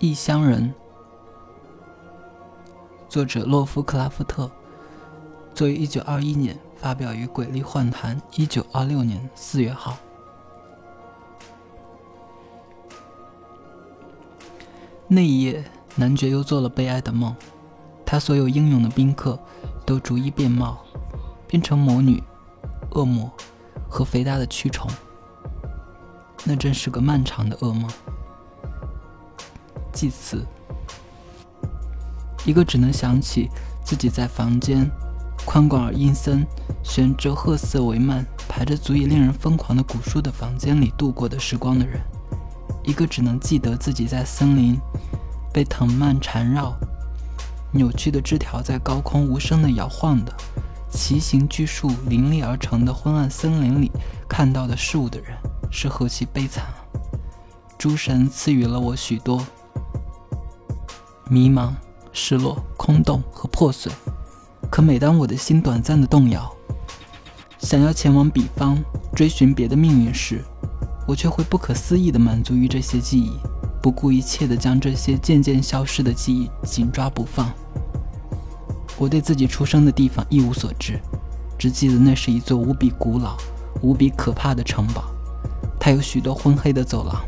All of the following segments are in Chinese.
异乡人，作者洛夫克拉夫特，作于一九二一年发表于《鬼力幻谈》一九二六年四月号。那一夜，男爵又做了悲哀的梦，他所有英勇的宾客都逐一变貌，变成魔女、恶魔和肥大的蛆虫。那真是个漫长的噩梦。祭词：一个只能想起自己在房间宽广而阴森、悬着褐色帷幔、排着足以令人疯狂的古树的房间里度过的时光的人；一个只能记得自己在森林被藤蔓缠绕、扭曲的枝条在高空无声地摇晃的奇形巨树林立而成的昏暗森林里看到的事物的人。是何其悲惨！诸神赐予了我许多迷茫、失落、空洞和破碎，可每当我的心短暂的动摇，想要前往彼方追寻别的命运时，我却会不可思议地满足于这些记忆，不顾一切地将这些渐渐消失的记忆紧抓不放。我对自己出生的地方一无所知，只记得那是一座无比古老、无比可怕的城堡。它有许多昏黑的走廊，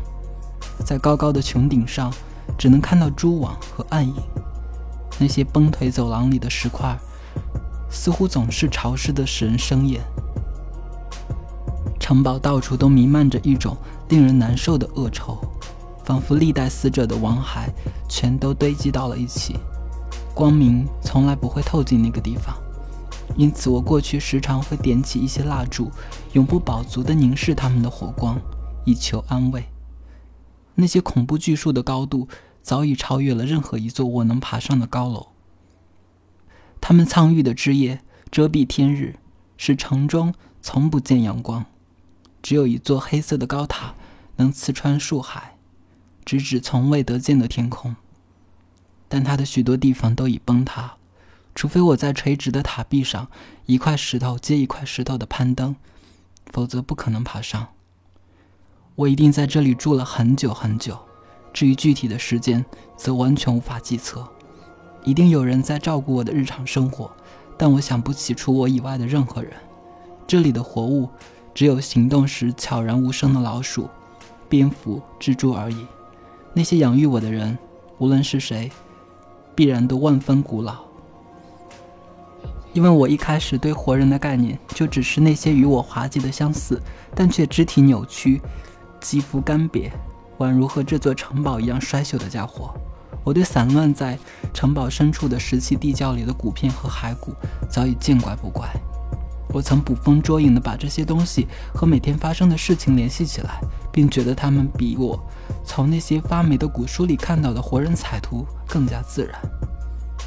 在高高的穹顶上，只能看到蛛网和暗影。那些崩颓走廊里的石块，似乎总是潮湿的，使人生厌。城堡到处都弥漫着一种令人难受的恶臭，仿佛历代死者的亡骸全都堆积到了一起。光明从来不会透进那个地方。因此，我过去时常会点起一些蜡烛，永不饱足地凝视他们的火光，以求安慰。那些恐怖巨树的高度早已超越了任何一座我能爬上的高楼。它们苍郁的枝叶遮蔽天日，使城中从不见阳光。只有一座黑色的高塔能刺穿树海，直指从未得见的天空。但它的许多地方都已崩塌。除非我在垂直的塔壁上一块石头接一块石头的攀登，否则不可能爬上。我一定在这里住了很久很久，至于具体的时间，则完全无法计测。一定有人在照顾我的日常生活，但我想不起除我以外的任何人。这里的活物只有行动时悄然无声的老鼠、蝙蝠、蜘蛛而已。那些养育我的人，无论是谁，必然都万分古老。因为我一开始对活人的概念就只是那些与我滑稽的相似，但却肢体扭曲、肌肤干瘪，宛如和这座城堡一样衰朽的家伙。我对散乱在城堡深处的石器地窖里的骨片和骸骨早已见怪不怪。我曾捕风捉影地把这些东西和每天发生的事情联系起来，并觉得它们比我从那些发霉的古书里看到的活人彩图更加自然。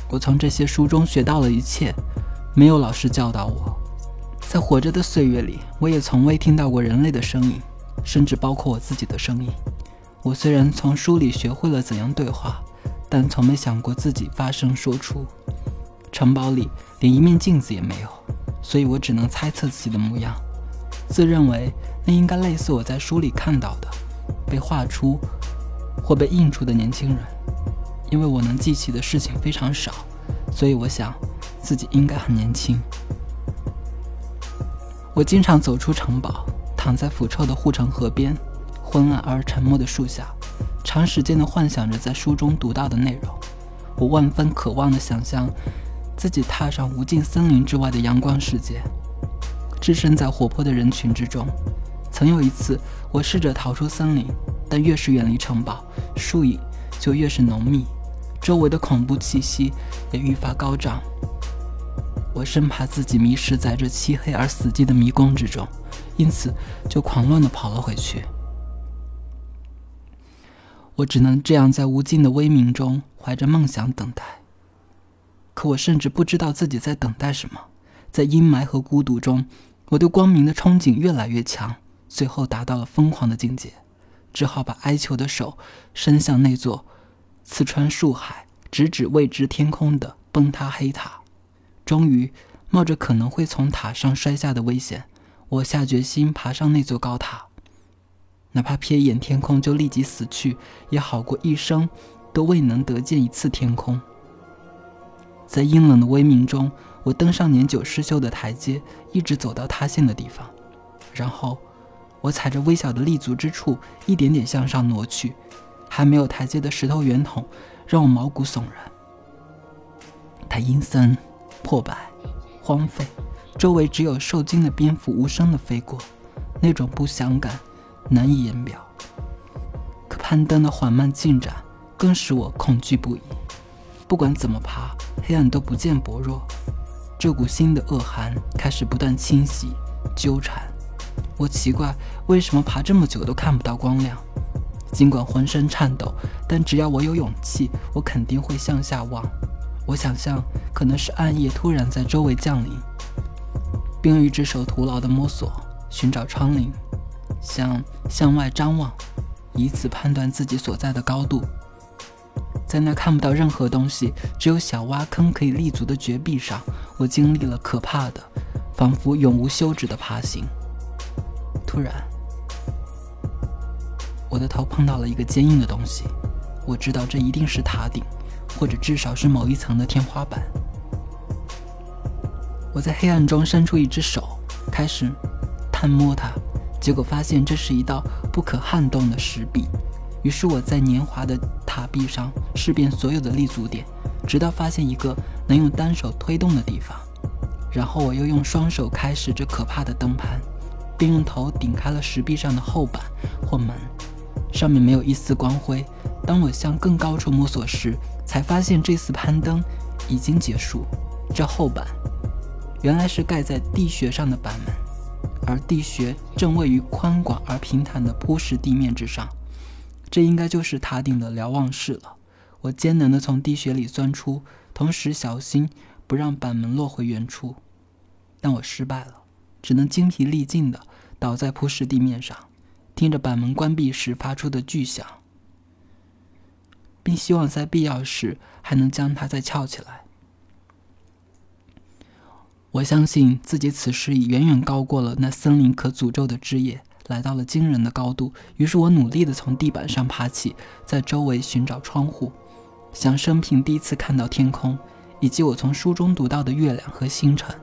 我从这些书中学到了一切。没有老师教导我，在活着的岁月里，我也从未听到过人类的声音，甚至包括我自己的声音。我虽然从书里学会了怎样对话，但从没想过自己发声说出。城堡里连一面镜子也没有，所以我只能猜测自己的模样，自认为那应该类似我在书里看到的被画出或被印出的年轻人。因为我能记起的事情非常少，所以我想。自己应该很年轻。我经常走出城堡，躺在腐臭的护城河边，昏暗而沉默的树下，长时间的幻想着在书中读到的内容。我万分渴望的想象自己踏上无尽森林之外的阳光世界，置身在活泼的人群之中。曾有一次，我试着逃出森林，但越是远离城堡，树影就越是浓密，周围的恐怖气息也愈发高涨。我生怕自己迷失在这漆黑而死寂的迷宫之中，因此就狂乱地跑了回去。我只能这样在无尽的微明中怀着梦想等待。可我甚至不知道自己在等待什么。在阴霾和孤独中，我对光明的憧憬越来越强，最后达到了疯狂的境界，只好把哀求的手伸向那座刺穿树海、直指未知天空的崩塌黑塔。终于，冒着可能会从塔上摔下的危险，我下决心爬上那座高塔。哪怕瞥一眼天空就立即死去，也好过一生都未能得见一次天空。在阴冷的微明中，我登上年久失修的台阶，一直走到塌陷的地方，然后我踩着微小的立足之处，一点点向上挪去。还没有台阶的石头圆筒让我毛骨悚然。它阴森、破败、荒废，周围只有受惊的蝙蝠无声地飞过，那种不祥感难以言表。可攀登的缓慢进展更使我恐惧不已。不管怎么爬，黑暗都不见薄弱。这股新的恶寒开始不断侵袭、纠缠。我奇怪，为什么爬这么久都看不到光亮？尽管浑身颤抖，但只要我有勇气，我肯定会向下望。我想象，可能是暗夜突然在周围降临，并用一只手徒劳地摸索、寻找窗棂，向向外张望，以此判断自己所在的高度。在那看不到任何东西、只有小挖坑可以立足的绝壁上，我经历了可怕的、仿佛永无休止的爬行。突然，我的头碰到了一个坚硬的东西，我知道这一定是塔顶，或者至少是某一层的天花板。我在黑暗中伸出一只手，开始探摸它，结果发现这是一道不可撼动的石壁。于是我在年华的塔壁上试遍所有的立足点，直到发现一个能用单手推动的地方。然后我又用双手开始这可怕的登攀，并用头顶开了石壁上的后板或门，上面没有一丝光辉。当我向更高处摸索时，才发现这次攀登已经结束。这后板原来是盖在地穴上的板门，而地穴正位于宽广而平坦的铺石地面之上。这应该就是塔顶的瞭望室了。我艰难地从地穴里钻出，同时小心不让板门落回原处。但我失败了，只能精疲力尽地倒在铺石地面上，听着板门关闭时发出的巨响，并希望在必要时还能将它再翘起来。我相信自己此时已远远高过了那森林可诅咒的枝叶。来到了惊人的高度，于是我努力地从地板上爬起，在周围寻找窗户，想生平第一次看到天空，以及我从书中读到的月亮和星辰。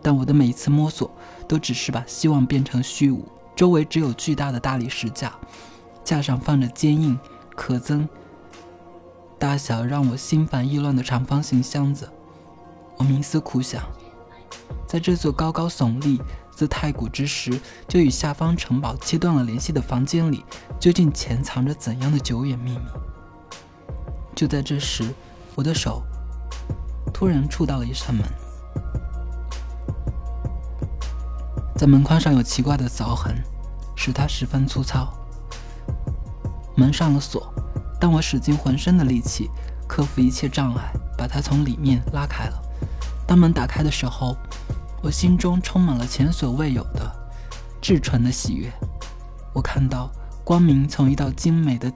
但我的每一次摸索，都只是把希望变成虚无。周围只有巨大的大理石架，架上放着坚硬、可憎、大小让我心烦意乱的长方形箱子。我冥思苦想，在这座高高耸立。自太古之时就与下方城堡切断了联系的房间里，究竟潜藏着怎样的久远秘密？就在这时，我的手突然触到了一扇门，在门框上有奇怪的凿痕，使它十分粗糙。门上了锁，但我使尽浑身的力气，克服一切障碍，把它从里面拉开了。当门打开的时候，我心中充满了前所未有的至纯的喜悦。我看到光明从一道精美的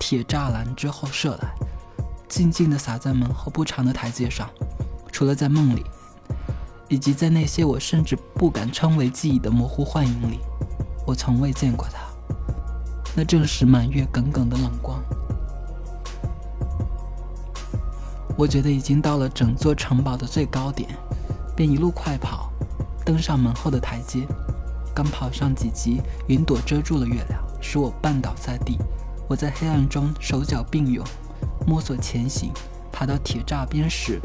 铁栅栏之后射来，静静地洒在门后不长的台阶上。除了在梦里，以及在那些我甚至不敢称为记忆的模糊幻影里，我从未见过它。那正是满月耿耿的冷光。我觉得已经到了整座城堡的最高点。便一路快跑，登上门后的台阶。刚跑上几级，云朵遮住了月亮，使我绊倒在地。我在黑暗中手脚并用，摸索前行。爬到铁栅边时，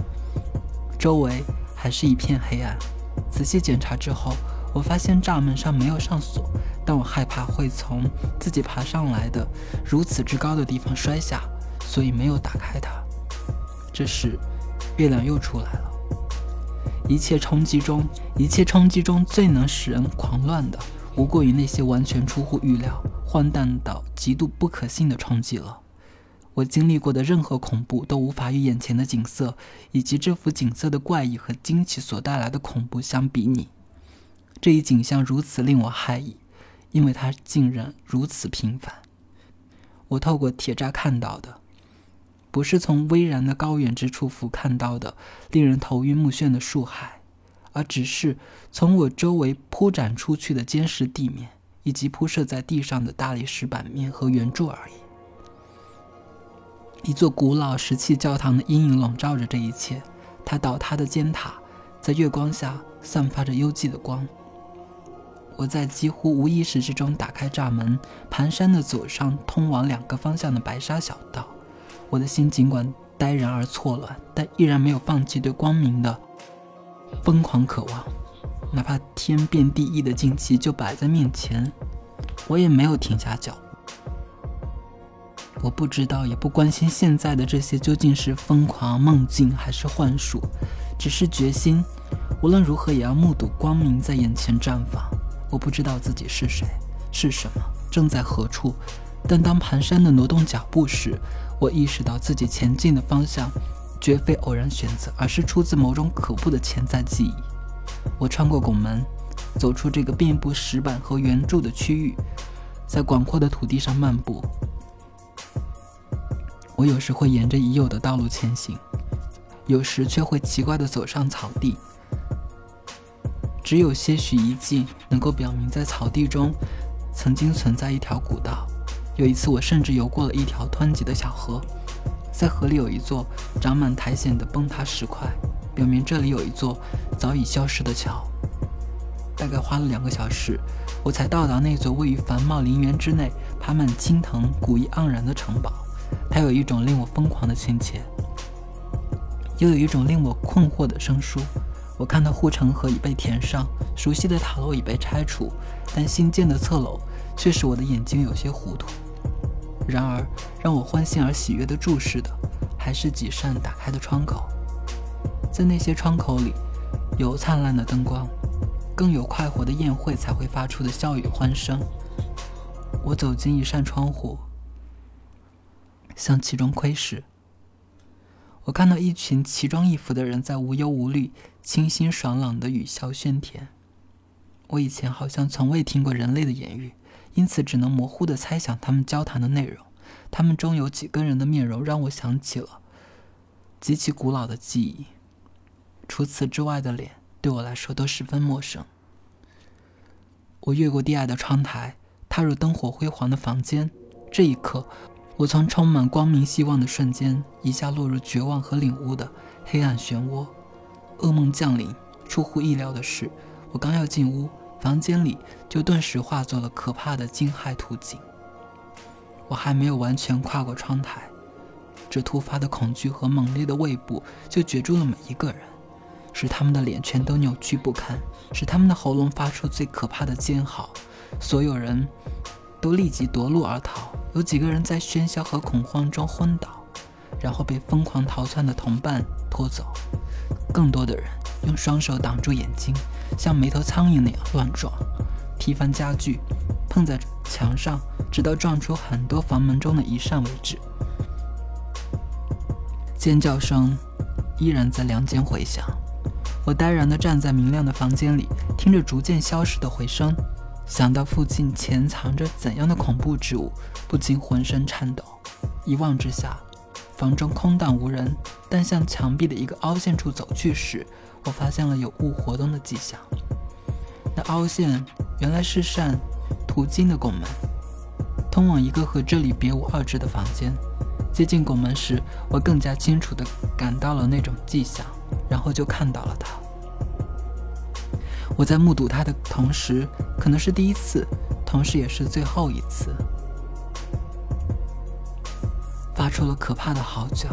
周围还是一片黑暗。仔细检查之后，我发现栅门上没有上锁，但我害怕会从自己爬上来的如此之高的地方摔下，所以没有打开它。这时，月亮又出来了。一切冲击中，一切冲击中最能使人狂乱的，无过于那些完全出乎预料、荒诞到极度不可信的冲击了。我经历过的任何恐怖都无法与眼前的景色以及这幅景色的怪异和惊奇所带来的恐怖相比拟。这一景象如此令我骇异，因为它竟然如此平凡。我透过铁栅看到的。不是从巍然的高远之处俯瞰到的令人头晕目眩的树海，而只是从我周围铺展出去的坚实地面，以及铺设在地上的大理石板面和圆柱而已。一座古老石砌教堂的阴影笼罩着这一切，它倒塌的尖塔在月光下散发着幽寂的光。我在几乎无意识之中打开栅门，蹒跚地走上通往两个方向的白沙小道。我的心尽管呆然而错乱，但依然没有放弃对光明的疯狂渴望，哪怕天变地异的惊奇就摆在面前，我也没有停下脚步。我不知道，也不关心现在的这些究竟是疯狂梦境还是幻术，只是决心，无论如何也要目睹光明在眼前绽放。我不知道自己是谁，是什么，正在何处，但当蹒跚地挪动脚步时，我意识到自己前进的方向绝非偶然选择，而是出自某种可怖的潜在记忆。我穿过拱门，走出这个遍布石板和圆柱的区域，在广阔的土地上漫步。我有时会沿着已有的道路前行，有时却会奇怪地走上草地。只有些许遗迹能够表明，在草地中曾经存在一条古道。有一次，我甚至游过了一条湍急的小河，在河里有一座长满苔藓的崩塌石块，表明这里有一座早已消失的桥。大概花了两个小时，我才到达那座位于繁茂林园之内、爬满青藤、古意盎然的城堡。它有一种令我疯狂的亲切，又有一种令我困惑的生疏。我看到护城河已被填上，熟悉的塔楼已被拆除，但新建的侧楼却使我的眼睛有些糊涂。然而，让我欢欣而喜悦的注视的，还是几扇打开的窗口。在那些窗口里，有灿烂的灯光，更有快活的宴会才会发出的笑语欢声。我走进一扇窗户。向其中窥视，我看到一群奇装异服的人在无忧无虑、清新爽朗的语笑喧天。我以前好像从未听过人类的言语，因此只能模糊地猜想他们交谈的内容。他们中有几个人的面容让我想起了极其古老的记忆，除此之外的脸对我来说都十分陌生。我越过低矮的窗台，踏入灯火辉煌的房间。这一刻。我从充满光明希望的瞬间，一下落入绝望和领悟的黑暗漩涡。噩梦降临，出乎意料的是，我刚要进屋，房间里就顿时化作了可怕的惊骇图景。我还没有完全跨过窗台，这突发的恐惧和猛烈的胃部就攫住了每一个人，使他们的脸全都扭曲不堪，使他们的喉咙发出最可怕的尖嚎。所有人。都立即夺路而逃，有几个人在喧嚣和恐慌中昏倒，然后被疯狂逃窜的同伴拖走。更多的人用双手挡住眼睛，像没头苍蝇那样乱撞，踢翻家具，碰在墙上，直到撞出很多房门中的一扇为止。尖叫声依然在梁间回响。我呆然地站在明亮的房间里，听着逐渐消失的回声。想到附近潜藏着怎样的恐怖之物，不禁浑身颤抖。一望之下，房中空荡无人，但向墙壁的一个凹陷处走去时，我发现了有物活动的迹象。那凹陷原来是扇途经的拱门，通往一个和这里别无二致的房间。接近拱门时，我更加清楚地感到了那种迹象，然后就看到了它。我在目睹它的同时，可能是第一次，同时也是最后一次，发出了可怕的嚎叫。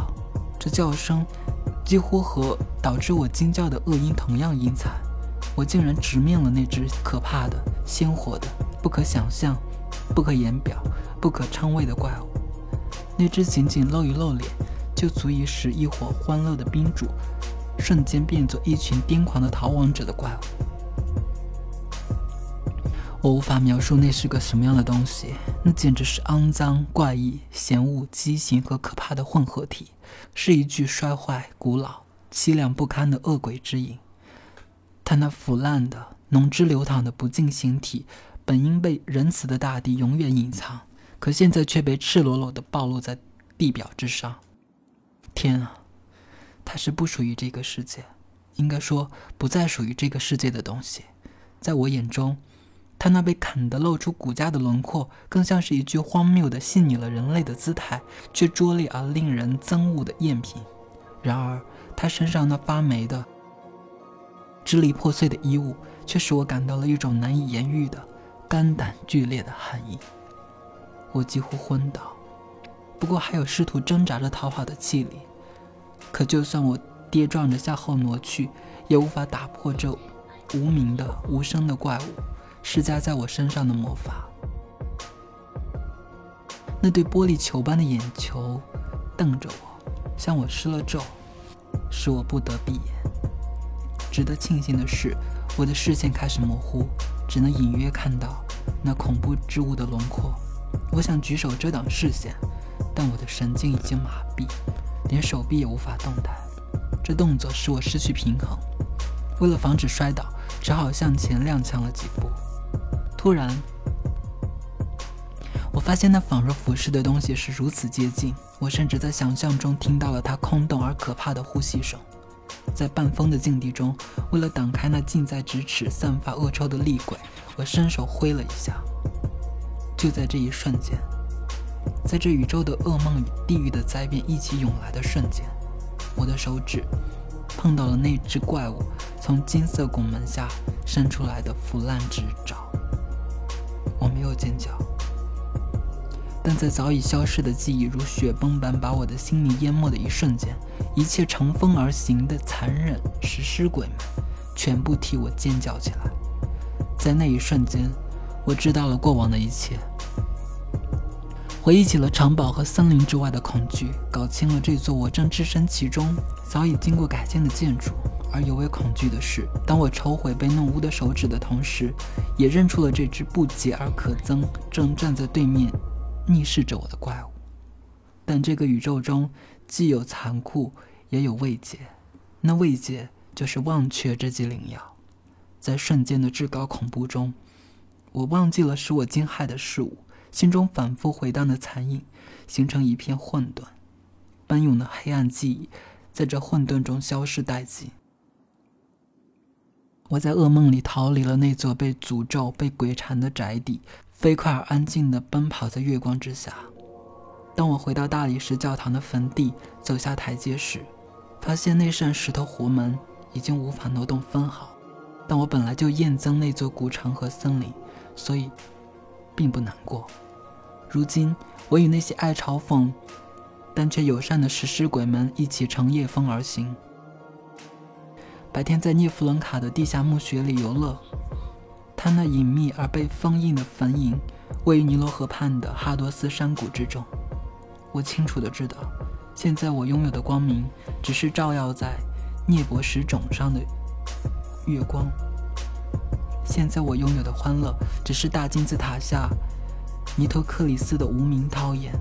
这叫声几乎和导致我惊叫的恶音同样阴惨。我竟然直面了那只可怕的、鲜活的、不可想象、不可言表、不可称谓的怪物。那只仅仅露一露脸，就足以使一伙欢乐的宾主瞬间变作一群癫狂的逃亡者的怪物。我无法描述那是个什么样的东西，那简直是肮脏、怪异、嫌恶、畸形和可怕的混合体，是一具衰坏、古老、凄凉不堪的恶鬼之影。它那腐烂的、脓汁流淌的不净形体，本应被仁慈的大地永远隐藏，可现在却被赤裸裸地暴露在地表之上。天啊，它是不属于这个世界，应该说不再属于这个世界的东西，在我眼中。他那被砍得露出骨架的轮廓，更像是一具荒谬的戏拟了人类的姿态，却拙劣而令人憎恶的赝品。然而，他身上那发霉的、支离破碎的衣物，却使我感到了一种难以言喻的、肝胆剧烈的寒意。我几乎昏倒，不过还有试图挣扎着逃跑的气力。可就算我跌撞着向后挪去，也无法打破这无名的、无声的怪物施加在我身上的魔法。那对玻璃球般的眼球瞪着我，向我施了咒，使我不得闭眼。值得庆幸的是，我的视线开始模糊，只能隐约看到那恐怖之物的轮廓。我想举手遮挡视线，但我的神经已经麻痹，连手臂也无法动弹。这动作使我失去平衡，为了防止摔倒，只好向前踉跄了几步。突然，我发现那仿若俯视的东西是如此接近，我甚至在想象中听到了它空洞而可怕的呼吸声。在半疯的境地中，为了挡开那近在咫尺、散发恶臭的厉鬼，我伸手挥了一下。就在这一瞬间，在这宇宙的噩梦与地狱的灾变一起涌来的瞬间，我的手指碰到了那只怪物从金色拱门下伸出来的腐烂之爪。尖叫，但在早已消失的记忆如雪崩般把我的心灵淹没的一瞬间，一切乘风而行的残忍食尸鬼们全部替我尖叫起来。在那一瞬间，我知道了过往的一切。回忆起了城堡和森林之外的恐惧，搞清了这座我正置身其中、早已经过改建的建筑。而尤为恐惧的是，当我抽回被弄污的手指的同时，也认出了这只不解而可憎、正站在对面逆视着我的怪物。但这个宇宙中既有残酷，也有慰藉。那慰藉就是忘却这剂灵药。在瞬间的至高恐怖中，我忘记了使我惊骇的事物。心中反复回荡的残影，形成一片混沌，奔涌的黑暗记忆，在这混沌中消失殆尽。我在噩梦里逃离了那座被诅咒、被鬼缠的宅邸，飞快而安静地奔跑在月光之下。当我回到大理石教堂的坟地，走下台阶时，发现那扇石头活门已经无法挪动分毫。但我本来就厌憎那座古城和森林，所以并不难过。如今，我与那些爱嘲讽，但却友善的食尸鬼们一起乘夜风而行。白天在涅弗伦卡的地下墓穴里游乐，他那隐秘而被封印的坟茔位于尼罗河畔的哈多斯山谷之中。我清楚的知道，现在我拥有的光明只是照耀在涅伯石冢上的月光；现在我拥有的欢乐只是大金字塔下。尼托克里斯的无名涛言。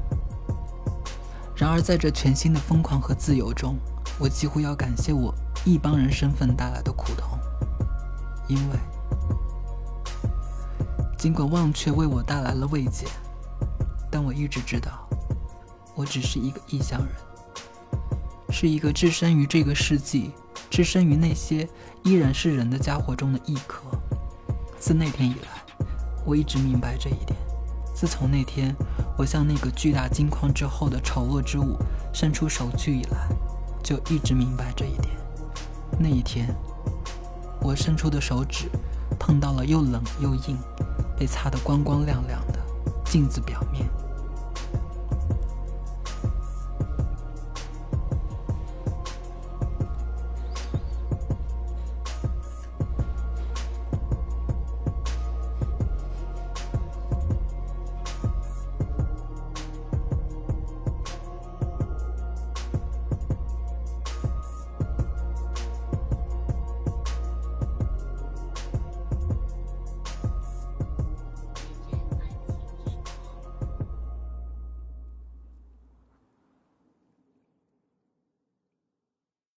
然而，在这全新的疯狂和自由中，我几乎要感谢我一帮人身份带来的苦痛，因为尽管忘却为我带来了慰藉，但我一直知道，我只是一个异乡人，是一个置身于这个世纪、置身于那些依然是人的家伙中的一颗。自那天以来，我一直明白这一点。自从那天我向那个巨大金矿之后的丑恶之物伸出手去以来，就一直明白这一点。那一天，我伸出的手指碰到了又冷又硬、被擦得光光亮亮的镜子表面。